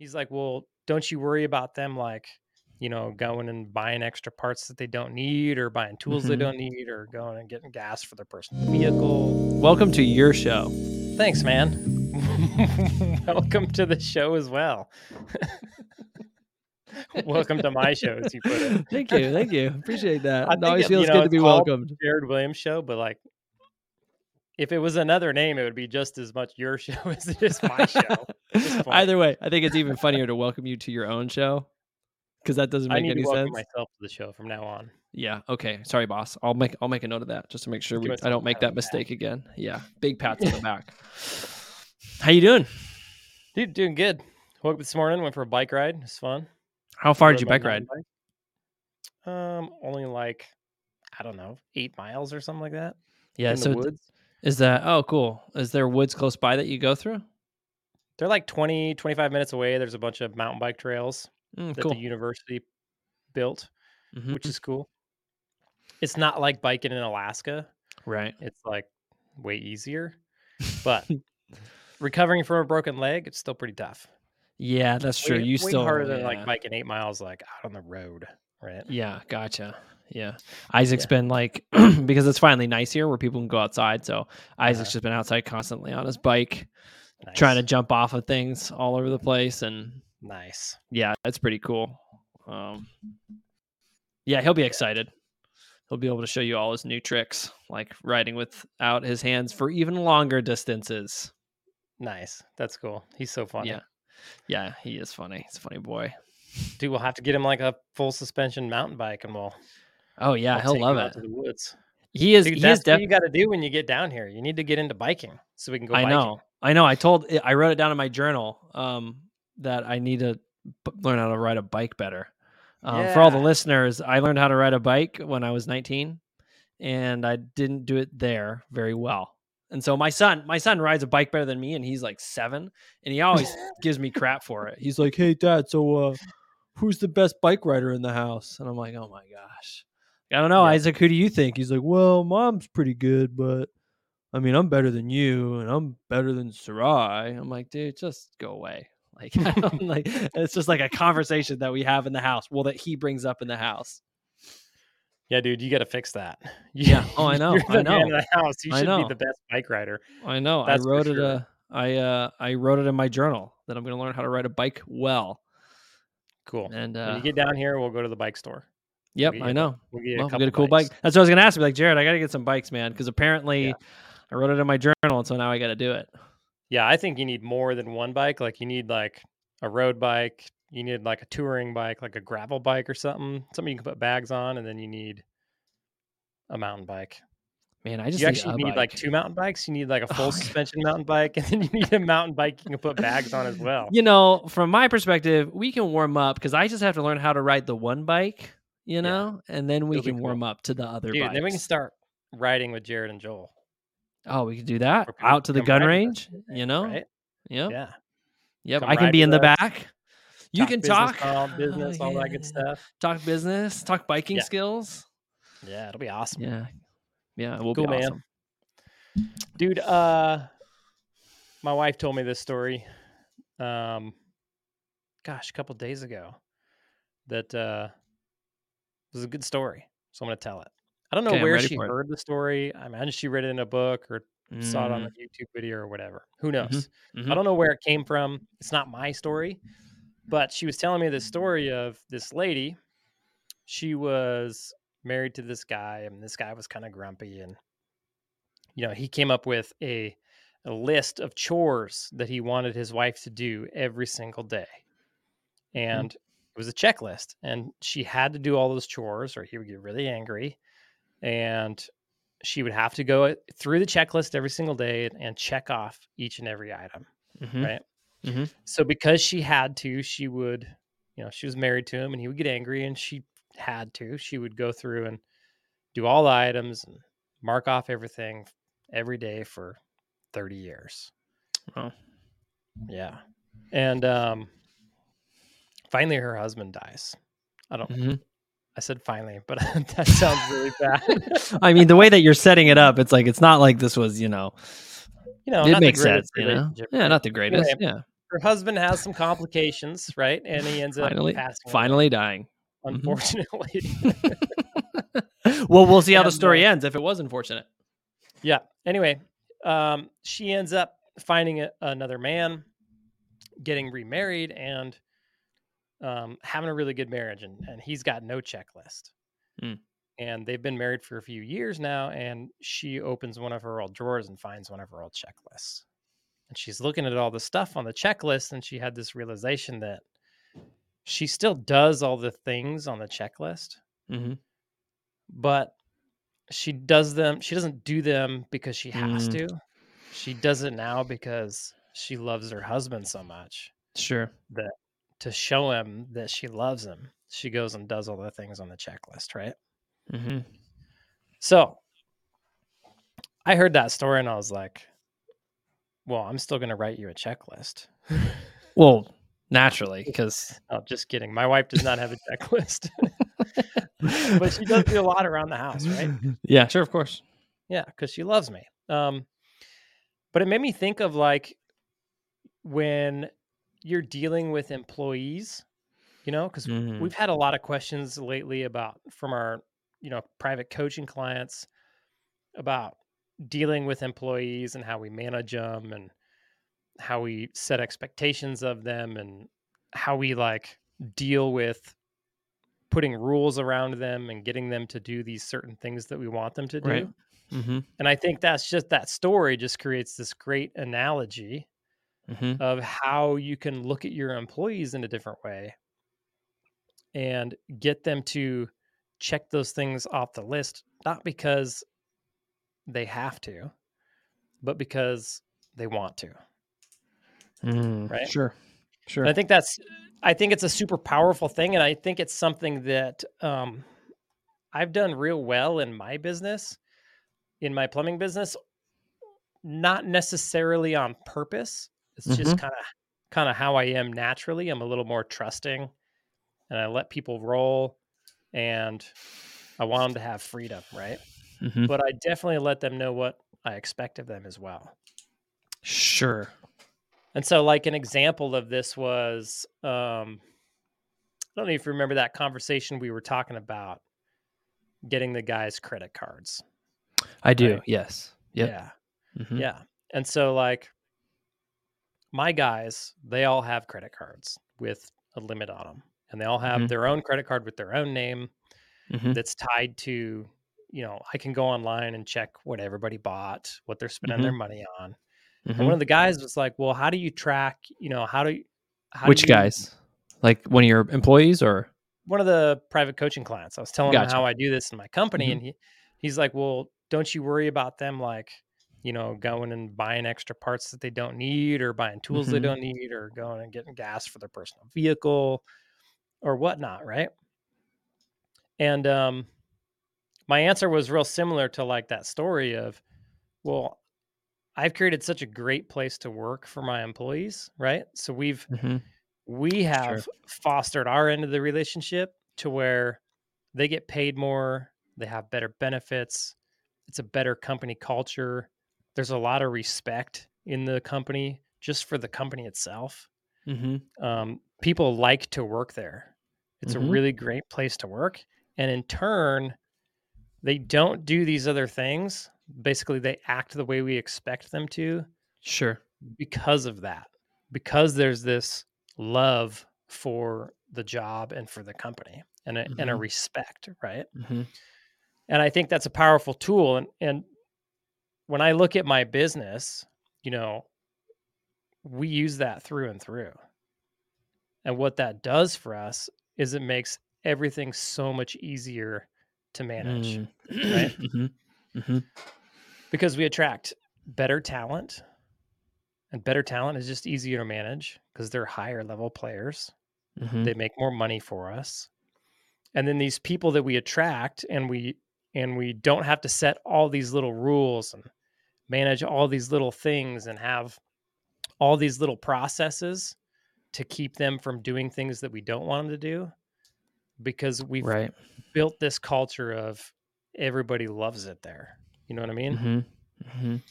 he's like, well, don't you worry about them like, you know, going and buying extra parts that they don't need, or buying tools they Mhm. don't need, or going and getting gas for their personal vehicle. Welcome to your show. Thanks, man. Welcome to the show as well. Welcome to my show, as you put it. thank you, thank you. Appreciate that. I It always you feels know, good to be welcomed. Jered Williams show, but like, if it was another name, it would be just as much your show as it is my show. Either way, I think it's even funnier to welcome you to your own show because that doesn't I make need any to welcome sense. myself to the show from now on. Yeah. Okay. Sorry, boss. I'll make I'll make a note of that just to make sure we, I don't make that the back. mistake again. Yeah. Big pats on the back. How you doing? Dude, doing good. Woke up this morning, went for a bike ride. It's fun. How far did you bike ride? bike. Um, only like I don't know, eight miles or something like that. Yeah. in So the woods. is that oh cool? Is there woods close by that you go through? They're like 20, 25 minutes away. There's a bunch of mountain bike trails Mm, that cool. the university built, Mhm. which is cool. It's not like biking in Alaska. Right. It's like way easier. But recovering from a broken leg, it's still pretty tough. Yeah, that's true. You way still harder than like biking eight miles like out on the road, right? Yeah, gotcha. Yeah. Isaac's Yeah. been like because it's finally nice here where people can go outside. So Isaac's Uh-huh. just been outside constantly on his bike, trying to jump off of things all over the place. And nice. yeah, that's pretty cool. Um yeah, he'll be excited. He'll be able to show you all his new tricks, like riding without his hands for even longer distances. Nice. That's cool. He's so funny. Yeah. Yeah, he is funny. He's a funny boy. Dude, we'll have to get him like a full suspension mountain bike and we'll Oh yeah, I'll he'll love it. the woods. He is Dude, he is that's what you got to do when you get down here. You need to get into biking so we can go. I biking. know. I know. I told I wrote it down in my journal um, that I need to b- learn how to ride a bike better. Um, For all the listeners, I learned how to ride a bike when I was 19, and I didn't do it there very well. And so my son, my son rides a bike better than me, and he's like seven, and he always gives me crap for it. He's like, "Hey, Dad, so uh, who's the best bike rider in the house?" And I'm like, "Oh my gosh, I don't know, Yeah. Isaac. Who do you think?" He's like, "Well, Mom's pretty good, but." I mean, I'm better than you, and I'm better than Sarai. I'm like, dude, just go away. Like, like it's just like a conversation that we have in the house. Well, that he brings up in the house. Yeah, dude, you got to fix that. Yeah. Oh, I know, I know. the house. You I should know. be the best bike rider. I know. That's I wrote it. sure. Uh, I uh, I wrote it in my journal that I'm going to learn how to ride a bike well. Cool. And when uh, you get down here, we'll go to the bike store. yep, get I know. We'll get Well, a we'll get a cool bikes. bike. That's what I was going to ask. Be like, Jered, I got to get some bikes, man, because apparently Yeah. I wrote it in my journal, and so now I got to do it. Yeah, I think you need more than one bike. Like you need like a road bike. You need like a touring bike, like a gravel bike or something. Something you can put bags on, and then you need a mountain bike. Man, I just you need actually need like two mountain bikes. You need like a Oh, full yeah. suspension mountain bike, and then you need a mountain bike you can put bags on as well. You know, from my perspective, we can warm up because I just have to learn how to ride the one bike, you know, and then we It'll can warm cool. up to the other Dude, bikes. then we can start riding with Jered and Joel. Oh, we could do that Or out to the gun ride with us range, you know. Right? Yep. Yeah. Yep. Come I can be in the us, back. You Talk can business, talk all Oh, business, all that good stuff. Talk business. Talk biking Yeah. skills. Yeah, it'll be awesome. Yeah. Yeah. It will Cool, be man. awesome. Dude, uh my wife told me this story um gosh, a couple days ago that uh was a good story. So I'm gonna tell it. I don't know Okay, where she for it. heard the story. I imagine she read it in a book or saw it on Mm, a YouTube video or whatever. Who knows? mhm. I don't know where it came from. It's not my story, but she was telling me this story of this lady. She was married to this guy, and this guy was kind of grumpy, and you know he came up with a a list of chores that he wanted his wife to do every single day, and it was a checklist, and she had to do all those chores, or he would get really angry, and she would have to go through the checklist every single day and check off each and every item Mhm. right? Mhm. So because she had to, she would, you know, she was married to him, and he would get angry, and she had to. She would go through and do all the items and mark off everything every day for thirty years. oh Yeah, and um, finally, her husband dies. I don't. Mhm. I said finally, but that sounds really bad. I mean, the way that you're setting it up, it's like it's not like this was, you know, you know, it not the makes sense, you know. Yeah, not the greatest. Anyway, Yeah. her husband has some complications, right? And he ends finally, up passing. away, finally dying. Mhm. unfortunately. well, we'll see how the story uh, ends if it was unfortunate. yeah. Anyway, um, she ends up finding a, another man, getting remarried, and um, having a really good marriage. And, and he's got no checklist. Hmm. And they've been married for a few years now. And she opens one of her old drawers and finds one of her old checklists. And she's looking at all the stuff on the checklist. And she had this realization that she still does all the things on the checklist hmm but she does them she doesn't do them because she has Mm. to she does it now because she loves her husband so much Sure. To show him that she loves him she goes and does all the things on the checklist right Mm-hmm. so i heard that story and i was like well i'm still going to write you a checklist Well, naturally, because oh just kidding my wife does not have a checklist but she does do a lot around the house right Yeah, sure, of course. Yeah, because she loves me. Um, but it made me think of like when you're dealing with employees, you know, because Mhm. we've had a lot of questions lately about from our, you know, private coaching clients about dealing with employees and how we manage them and how we set expectations of them and how we like deal with putting rules around them and getting them to do these certain things that we want them to do. Right. hmm And I think that's just that story just creates this great analogy hmm of how you can look at your employees in a different way and get them to check those things off the list, not because they have to, but because they want to. mm Right. Sure. Sure. And I think that's, I think it's a super powerful thing. And I think it's something that um, I've done real well in my business, in my plumbing business, not necessarily on purpose. It's just Mhm. kind of, kind of how I am naturally. I'm a little more trusting and I let people roll and I want them to have freedom. Right. Mhm. But I definitely let them know what I expect of them as well. Sure. And so, like an example of this was, um, I don't know if you remember that conversation we were talking about getting the guys credit cards. I do. Right. Yes. Yep. Yeah, Mhm. yeah. And so, like, my guys, they all have credit cards with a limit on them, and they all have Mhm. their own credit card with their own name Mhm. that's tied to, you know, I can go online and check what everybody bought, what they're spending their money on. And Mhm. one of the guys was like, "Well, how do you track? You know, how do you, how do Which you- guys? Like one of your employees or? one of the private coaching clients. I was telling Gotcha. him how I do this in my company, Mhm. and he he's like, "Well, don't you worry about them like, you know, going and buying extra parts that they don't need, or buying tools they Mhm. don't need, or going and getting gas for their personal vehicle, or whatnot, right?" And um, my answer was real similar to like that story of, well, I've created such a great place to work for my employees, right? So we've Mhm. we have Sure. fostered our end of the relationship to where they get paid more, they have better benefits, it's a better company culture. There's a lot of respect in the company just for the company itself. Mhm. Um, people like to work there. It's Mhm. a really great place to work. And in turn, they don't do these other things. Basically, they act the way we expect them to Sure. because of that because there's this love for the job and for the company and a, and a Mhm. respect right Mhm. and i think that's a powerful tool and and when i look at my business you know we use that through and through and what that does for us is it makes everything so much easier to manage Mm. right? Mhm. Mhm. because we attract better talent and better talent is just easier to manage because they're higher level players Mhm. they make more money for us and then these people that we attract and we and we don't have to set all these little rules and manage all these little things and have all these little processes to keep them from doing things that we don't want them to do because we've Right. built this culture of everybody loves it there you know what i mean Mhm. Mhm.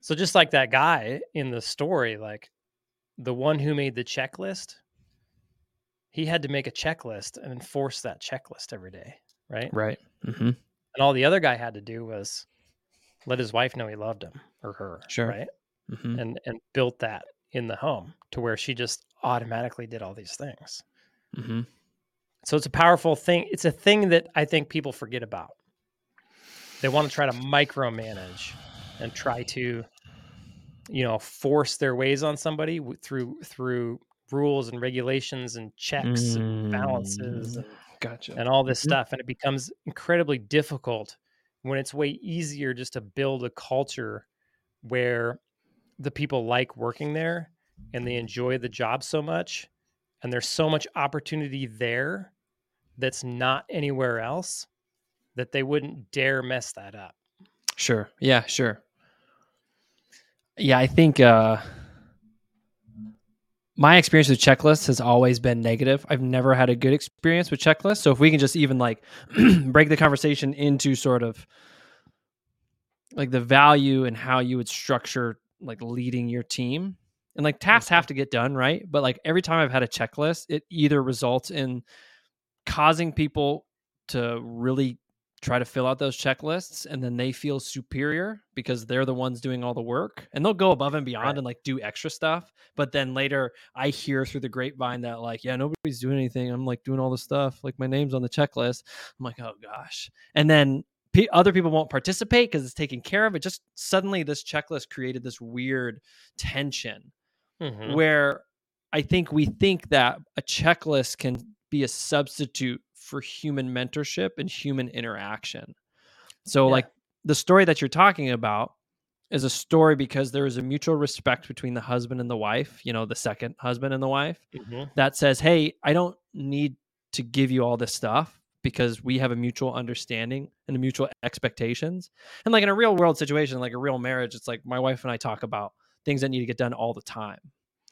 so just like that guy in the story like the one who made the checklist, he had to make a checklist and enforce that checklist every day, right? Right. Mm-hmm. And all the other guy had to do was let his wife know he loved him or her, Sure. right? Mm-hmm. And and built that in the home to where she just automatically did all these things. Mm-hmm. So it's a powerful thing. It's a thing that I think people forget about. They want to try to micromanage and try to, you know, force their ways on somebody through through rules and regulations and checks and balances and, Gotcha. and all this Mhm. stuff. And it becomes incredibly difficult when it's way easier just to build a culture where the people like working there and they enjoy the job so much and there's so much opportunity there that's not anywhere else that they wouldn't dare mess that up. Sure. Yeah, sure. Yeah, I think uh my experience with checklists has always been negative. I've never had a good experience with checklists. So if we can just even like break the conversation into sort of like the value and how you would structure like leading your team. And like tasks have mm-hmm. to get done, right? But like every time I've had a checklist, it either results in causing people to really try to fill out those checklists and then they feel superior because they're the ones doing all the work and they'll go above and beyond Right. and like do extra stuff but then later i hear through the grapevine that like yeah nobody's doing anything i'm like doing all this stuff like my name's on the checklist i'm like oh gosh and then pe other people won't participate because it's taken care of it just suddenly this checklist created this weird tension Mhm. where I think we think that a checklist can be a substitute for human mentorship and human interaction. So, Yeah. like the story that you're talking about is a story because there is a mutual respect between the husband and the wife, you know, the second husband and the wife Mhm. that says, Hey, I don't need to give you all this stuff because we have a mutual understanding and a mutual expectations. And like in a real world situation, like a real marriage, it's like my wife and I talk about things that need to get done all the time.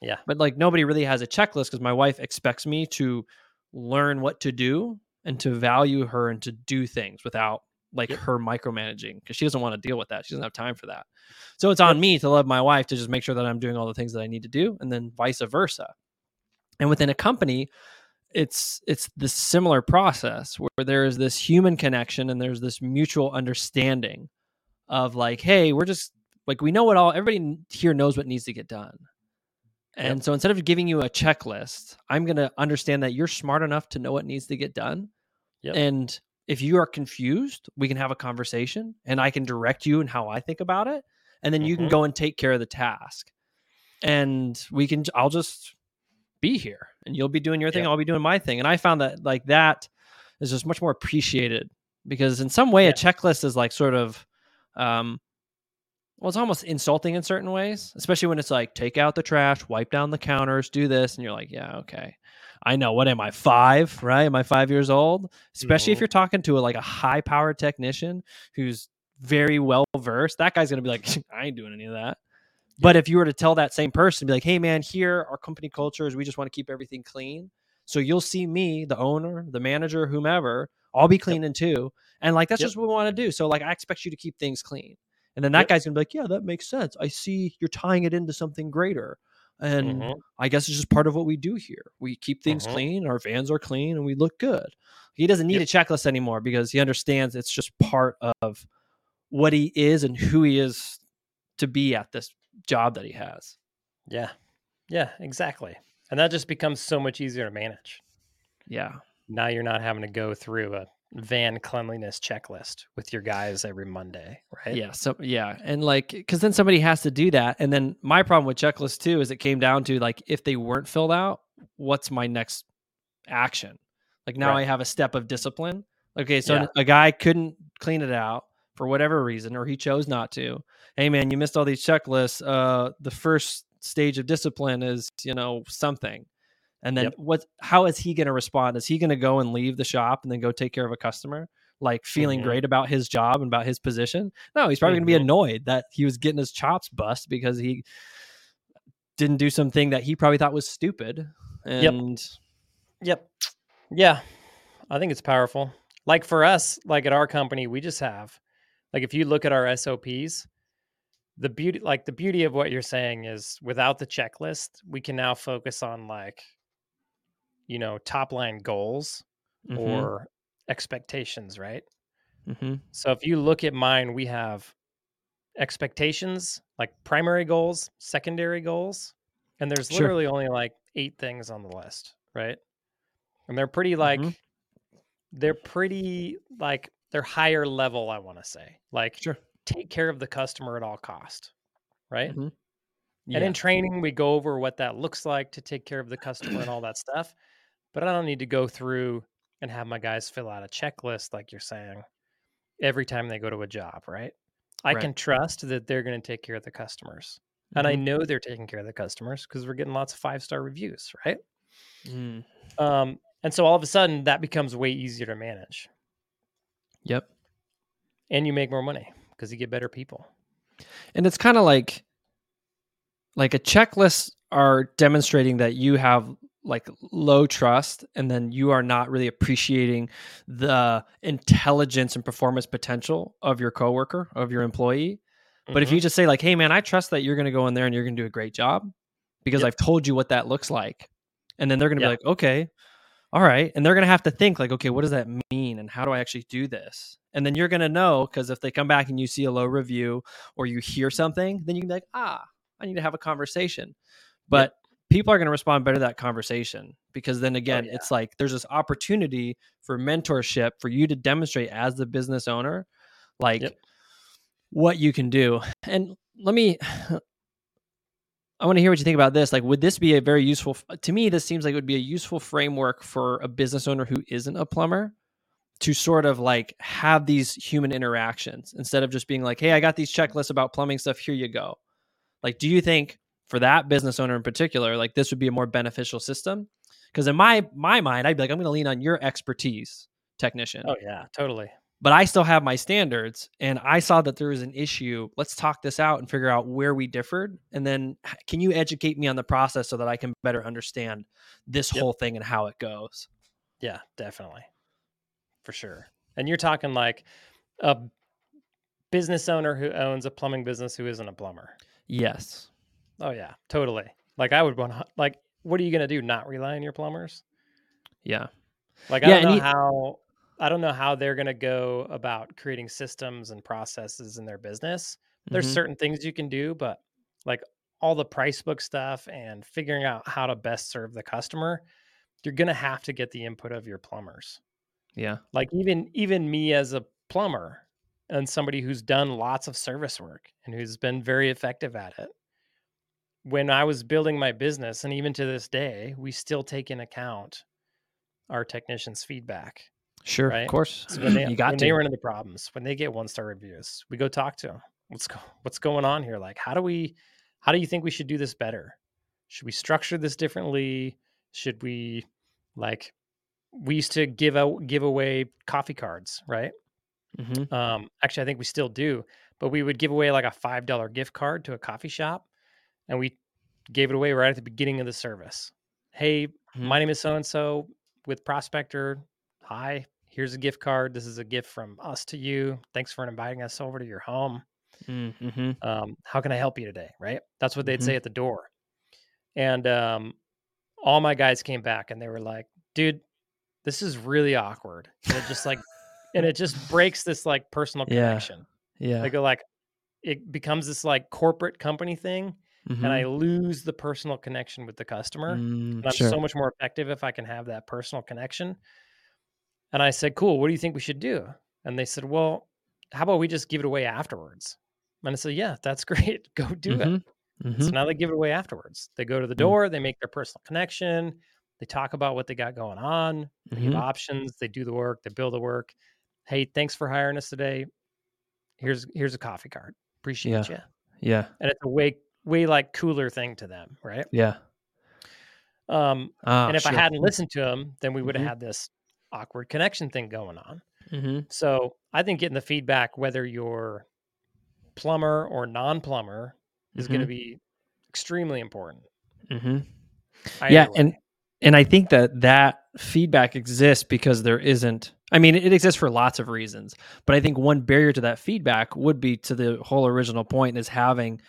Yeah. But like nobody really has a checklist because my wife expects me to learn what to do and to value her and to do things without like Yep. her micromanaging because she doesn't want to deal with that. She doesn't have time for that. So it's on me to love my wife to just make sure that I'm doing all the things that I need to do and then vice versa. And within a company, it's it's this similar process where there is this human connection and there's this mutual understanding of like, hey, we're just like we know what all everybody here knows what needs to get done. And Yep. so instead of giving you a checklist, I'm going to understand that you're smart enough to know what needs to get done. Yep. And if you are confused, we can have a conversation and I can direct you in how I think about it. And then you can Mhm. go and take care of the task. And we can, I'll just be here and you'll be doing your thing. Yep. I'll be doing my thing. And I found that like that is just much more appreciated because in some way Yeah. a checklist is like sort of, um, well, it's almost insulting in certain ways, especially when it's like take out the trash, wipe down the counters, do this, and you're like, yeah, okay, I know. What am I five? Right? Am I five years old? Especially if Mhm. you're talking to a, like a high powered technician who's very well versed. That guy's gonna be like, I ain't doing any of that. But if you were to tell that same person, be like, hey man, here our company culture is we just want to keep everything clean. So you'll see me, the owner, the manager, whomever, I'll be cleaning too. And like that's Yep. just what we want to do. So like I expect you to keep things clean. And then that Yep. guy's gonna be like, yeah, that makes sense. I see you're tying it into something greater. And Mhm. I guess it's just part of what we do here. We keep things Mhm. clean, our vans are clean, and we look good. He doesn't need Yep. a checklist anymore because he understands it's just part of what he is and who he is to be at this job that he has. Yeah. Yeah, exactly. And that just becomes so much easier to manage. Yeah. Now you're not having to go through a van cleanliness checklist with your guys every Monday, right? Yeah. So yeah, and like because then somebody has to do that, and then my problem with checklists too is it came down to like if they weren't filled out, what's my next action? Like now Right. I have a step of discipline. Okay, so Yeah. a guy couldn't clean it out for whatever reason, or he chose not to. Hey man, you missed all these checklists. Uh, the first stage of discipline is you know something. And then Yep. what? How is he going to respond? Is he going to go and leave the shop and then go take care of a customer, like feeling Mhm. great about his job and about his position? No, he's probably going to be annoyed that he was getting his chops bust because he didn't do something that he probably thought was stupid. And Yep. Yeah. I think it's powerful. Like for us, like at our company, we just have like if you look at our SOPs, the beauty like the beauty of what you're saying is without the checklist, we can now focus on like you know, top line goals Mhm, or expectations, right? mhm. So if you look at mine, we have expectations, like primary goals, secondary goals, and there's Sure. literally only like eight things on the list, right? And they're pretty like Mhm. they're pretty like they're higher level, I want to say. Like Sure. take care of the customer at all cost, right? Mhm. And in training, we go over what that looks like to take care of the customer and all that stuff. But I don't need to go through and have my guys fill out a checklist like you're saying every time they go to a job, right? I Right. can trust that they're going to take care of the customers. And I Mhm. know they're taking care of the customers because we're getting lots of five star reviews, right? Mm. Um, and so all of a sudden that becomes way easier to manage. Yep. And you make more money because you get better people. And it's kind of like like a checklist are demonstrating that you have like low trust and then you are not really appreciating the intelligence and performance potential of your coworker, of your employee. But if Mhm. you just say like, "Hey man, I trust that you're going to go in there and you're going to do a great job because Yep. I've told you what that looks like." And then they're going to Yeah. be like, "Okay. All right." And they're going to have to think like, "Okay, what does that mean and how do I actually do this?" And then you're going to know cuz if they come back and you see a low review or you hear something, then you can be like, "Ah, I need to have a conversation." But people are going to respond better to that conversation because then oh, again, Oh, yeah. it's like there's this opportunity for mentorship for you to demonstrate as the business owner like Yep. what you can do. And let me I want to hear what you think about this. Like would this be a very useful to me this seems like it would be a useful framework for a business owner who isn't a plumber to sort of like have these human interactions instead of just being like, "Hey, I got these checklists about plumbing stuff, here you go." Like do you think for that business owner in particular, like this would be a more beneficial system? Because in my my mind, I'd be like, I'm going to lean on your expertise, technician. Oh yeah, totally. But I still have my standards, and I saw that there was an issue. Let's talk this out and figure out where we differed, and then can you educate me on the process so that I can better understand this Yep. whole thing and how it goes? Yeah, definitely. For sure. And you're talking like a business owner who owns a plumbing business who isn't a plumber. Yes. Oh yeah, totally. Like I would want like what are you going to do not rely on your plumbers? Yeah. Like Yeah, I don't know you- how I don't know how they're going to go about creating systems and processes in their business. There's Mhm. certain things you can do, but like all the price book stuff and figuring out how to best serve the customer, you're going to have to get the input of your plumbers. Yeah. like even even me as a plumber and somebody who's done lots of service work and who's been very effective at it when i was building my business and even to this day we still take in account our technicians feedback Sure. Right? Of course. so when they you got when to. they run into problems when they get one star reviews we go talk to them what's go, what's going on here like how do we how do you think we should do this better should we structure this differently should we like we used to give out give away coffee cards right Mhm. um, actually, I think we still do, but we would give away like a five dollar gift card to a coffee shop, and we gave it away right at the beginning of the service. Hey, Mhm. my name is so and so with Prospector. Hi, here's a gift card. This is a gift from us to you. Thanks for inviting us over to your home. Mm, mhm. Um, how can I help you today? Right? That's what they'd Mhm. say at the door. And um, all my guys came back and they were like, "Dude, this is really awkward." And it just like, and it just breaks this like personal Yeah. connection. Yeah. They go like, it becomes this like corporate company thing, and I lose the personal connection with the customer. Mm, I'm sure. so much more effective if I can have that personal connection. And I said, Cool, what do you think we should do? And they said, Well, how about we just give it away afterwards? And I said, Yeah, that's great. Go do it. Mhm. So Mhm. now they give it away afterwards. They go to the Mm. door, they make their personal connection, they talk about what they got going on, they give Mhm. options, they do the work, they build the work. Hey, thanks for hiring us today. Here's here's a coffee card. Appreciate you. Yeah. And it's a way way like cooler thing to them, right? Yeah. Um, Ah, and if I hadn't listened to them, then we would have Mhm. had this awkward connection thing going on. Mhm. So I think getting the feedback, whether you're plumber or non-plumber, is going to be extremely important. Mhm. Yeah, way. and and I think that that feedback exists because there isn't I mean, it exists for lots of reasons, but I think one barrier to that feedback would be to the whole original point is having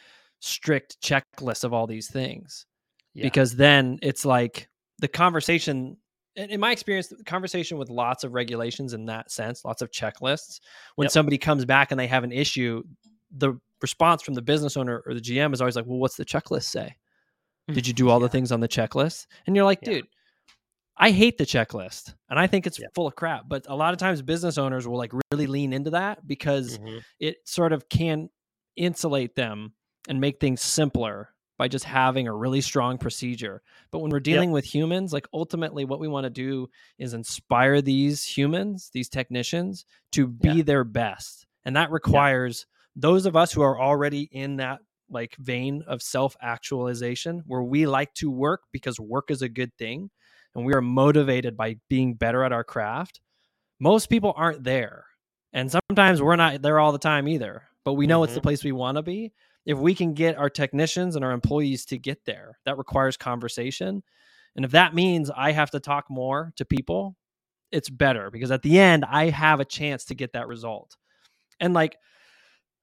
strict checklist of all these things. Yeah. Because then it's like the conversation in my experience, the conversation with lots of regulations in that sense, lots of checklists, when Yep. somebody comes back and they have an issue, the response from the business owner or the GM is always like, Well, what's the checklist say? Did you do all the things on the checklist? And you're like, Yeah. dude, I hate the checklist and I think it's Yeah. full of crap. But a lot of times business owners will like really lean into that because Mhm. it sort of can insulate them and make things simpler by just having a really strong procedure. But when we're dealing with humans, like ultimately what we want to do is inspire these humans, these technicians to be Yeah. their best. And that requires those of us who are already in that like vein of self-actualization where we like to work because work is a good thing and we are motivated by being better at our craft. Most people aren't there. And sometimes we're not there all the time either, but we know it's the Mhm. place we want to be. If we can get our technicians and our employees to get there, that requires conversation. And if that means I have to talk more to people, it's better because at the end, I have a chance to get that result. And like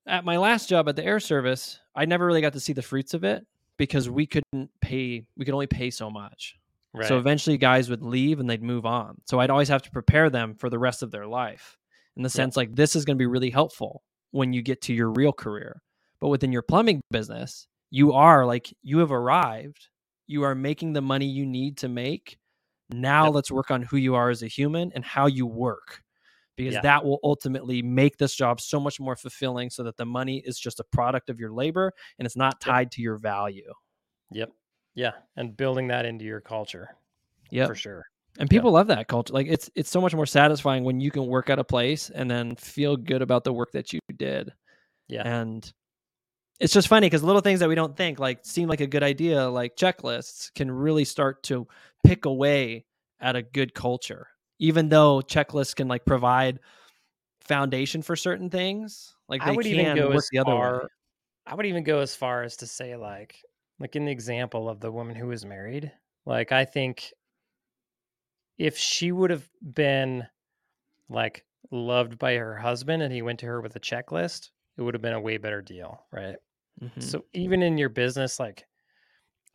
at my last job at the air service, I never really got to see the fruits of it because we couldn't pay, we could only pay so much. Right. So eventually guys would leave and they'd move on. So I'd always have to prepare them for the rest of their life in the sense like this is going to be really helpful when you get to your real career. But within your plumbing business, you are like you have arrived. You are making the money you need to make. Now Yep. let's work on who you are as a human and how you work. Because Yeah. that will ultimately make this job so much more fulfilling so that the money is just a product of your labor and it's not Yep. tied to your value. Yep. Yeah. And building that into your culture Yeah. for sure. And people love that culture. Like it's it's so much more satisfying when you can work at a place and then feel good about the work that you did. Yeah. And it's just funny because little things that we don't think like seem like a good idea, like checklists, can really start to pick away at a good culture. Even though checklists can like provide foundation for certain things, like they I would even go as the other way. far. I would even go as far as to say, like, like in the example of the woman who was married. Like, I think if she would have been like loved by her husband and he went to her with a checklist, it would have been a way better deal, right? Mhm. So even in your business, like,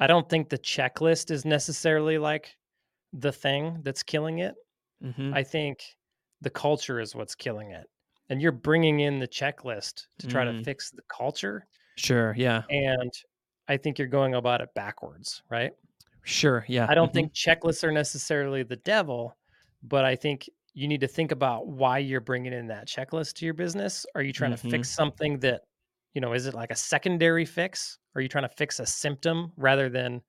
I don't think the checklist is necessarily like the thing that's killing it. Mhm. I think the culture is what's killing it. And you're bringing in the checklist to try to Mm. fix the culture. Sure. Yeah. And I think you're going about it backwards, right? Sure. Yeah. I don't Mhm. think checklists are necessarily the devil, but I think you need to think about why you're bringing in that checklist to your business. Are you trying to Mm-hmm. fix something that, you know, is it like a secondary fix? Are you trying to fix a symptom rather than,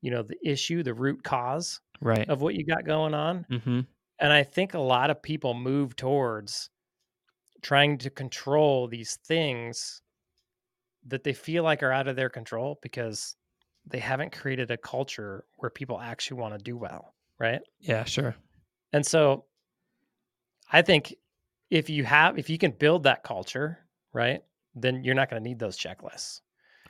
you know, the issue, the root cause right. of what you got going on? Mm-hmm. And I think a lot of people move towards trying to control these things that they feel like are out of their control because they haven't created a culture where people actually want to do well, right? Yeah. Sure. And so I think if you have if you can build that culture, right? Then you're not going to need those checklists.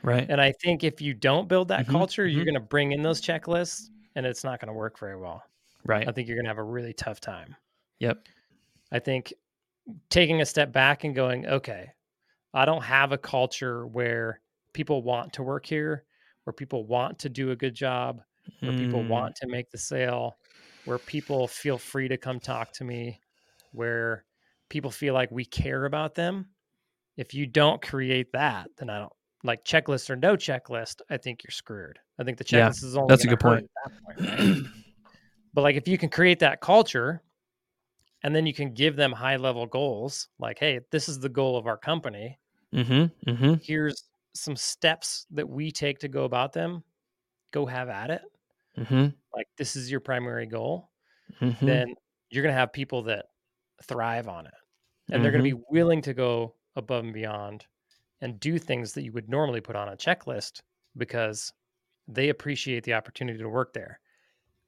Right. And I think if you don't build that Mhm, culture, you're mhm. going to bring in those checklists and it's not going to work very well. right. I think you're going to have a really tough time. Yep. I think taking a step back and going, okay, I don't have a culture where people want to work here, where people want to do a good job, where people Mm, want to make the sale, where people feel free to come talk to me, where people feel like we care about them. If you don't create that, then I don't like checklist or no checklist. I think you're screwed. I think the Yeah, checklist is only that's a good point, right? But like if you can create that culture and then you can give them high level goals, like, hey, this is the goal of our company. Mm-hmm. Mm-hmm. Here's some steps that we take to go about them. Go have at it. Mm-hmm. Like this is your primary goal. Mm-hmm. Then you're gonna have people that thrive on it. And they're gonna Mm-hmm. be willing to go above and beyond and do things that you would normally put on a checklist because they appreciate the opportunity to work there.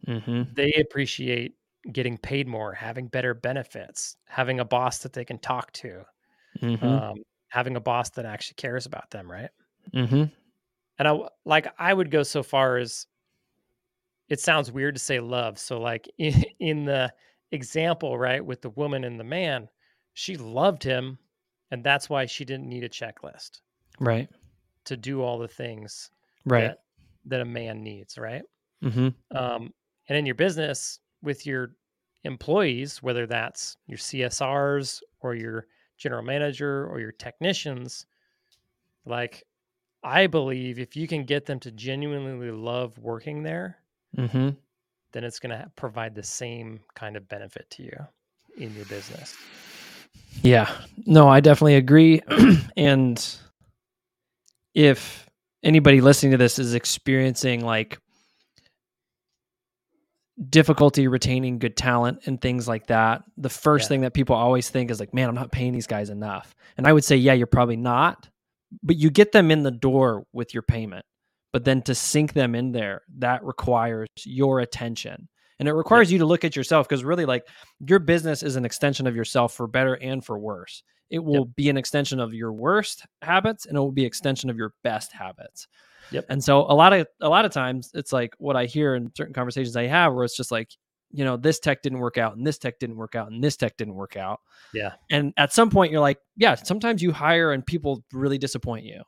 Mm-hmm. they appreciate getting paid more, having better benefits, having a boss that they can talk to, Mm-hmm. um, having a boss that actually cares about them, right? mm-hmm. And I like I would go so far as it sounds weird to say love. So like in, in the example, right, with the woman and the man, she loved him, and that's why she didn't need a checklist Right. to do all the things Right. that that a man needs, right? Mm-hmm. Um, and in your business with your employees, whether that's your CSRs or your general manager or your technicians, like I believe if you can get them to genuinely love working there, Mm-hmm. then it's going to provide the same kind of benefit to you in your business. Yeah. No, I definitely agree. and if anybody listening to this is experiencing like difficulty retaining good talent and things like that, the first Yeah. thing that people always think is like, man, I'm not paying these guys enough. And I would say, yeah, you're probably not, but you get them in the door with your payment. But then to sink them in there, that requires your attention. And it requires you to look at yourself because really, like, your business is an extension of yourself for better and for worse. It will be an extension of your worst habits and it will be extension of your best habits. Yep. And so a lot of a lot of times it's like what I hear in certain conversations I have where it's just like, you know, this tech didn't work out and this tech didn't work out and this tech didn't work out. Yeah. And at some point you're like, yeah, sometimes you hire and people really disappoint you.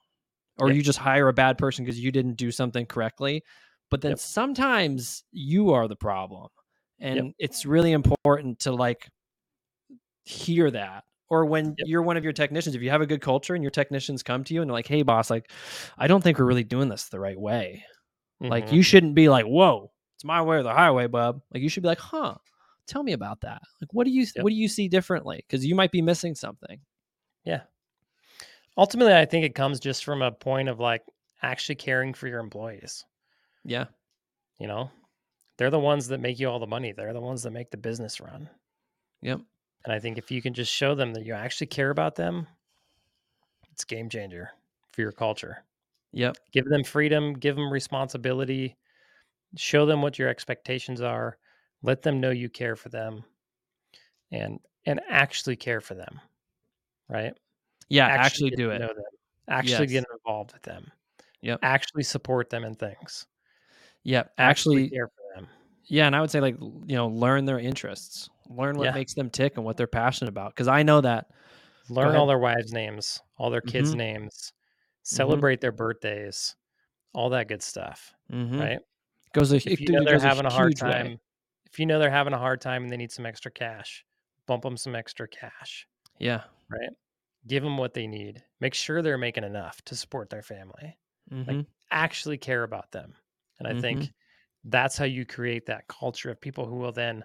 Or Yep. you just hire a bad person because you didn't do something correctly. But then Yep. sometimes you are the problem. And it's really important to like hear that. Or when Yep. you're one of your technicians, if you have a good culture and your technicians come to you and they're like, hey, boss, like, I don't think we're really doing this the right way. Like, Mhm. you shouldn't be like, whoa, it's my way or the highway, bub. Like, you should be like, huh, tell me about that. Like, what do you, Yep. what do you see differently? Because you might be missing something. Yeah. Ultimately, I think it comes just from a point of like actually caring for your employees. Yeah. You know, they're the ones that make you all the money. They're the ones that make the business run. Yep. And I think if you can just show them that you actually care about them, it's game changer for your culture. Yep. Give them freedom, give them responsibility, show them what your expectations are, let them know you care for them and and actually care for them. Right? Yeah. Actually, get do it. Actually Yes. get involved with them. Yep. Actually support them in things. Yep. Actually, care for them. yeah. And I would say, like, you know, learn their interests, learn what Yeah. makes them tick and what they're passionate about. Cause I know that. Learn all their wives' names, all their kids' Mhm. names, celebrate their birthdays, all that good stuff. Mhm. Right? Goes a, If you know they're having a hard huge way. time, if you know they're having a hard time and they need some extra cash, bump them some extra cash. Yeah. Right? Give them what they need. Make sure they're making enough to support their family. hmm Actually care about them. And I Mhm. think that's how you create that culture of people who will then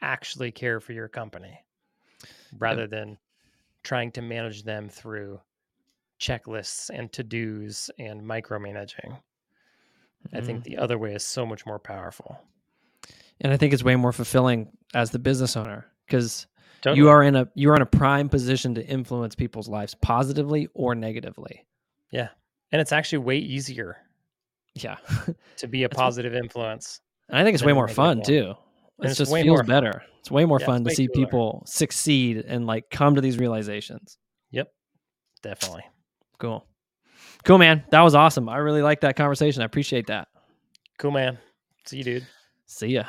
actually care for your company rather than trying to manage them through checklists and to-dos and micromanaging. I think Mm-hmm. the other way is so much more powerful. and I think it's way more fulfilling as the business owner because Totally. you are in a you are in a prime position to influence people's lives positively or negatively. yeah. And it's actually way easier Yeah, to be a what- positive influence. and I think it's way more fun too. It just feels more- better. It's way more Yeah, fun to see cooler. people succeed and like come to these realizations. Yep. Definitely. Cool, cool, man. That was awesome. I really like that conversation. I appreciate that. Cool, man. See you, dude. See ya.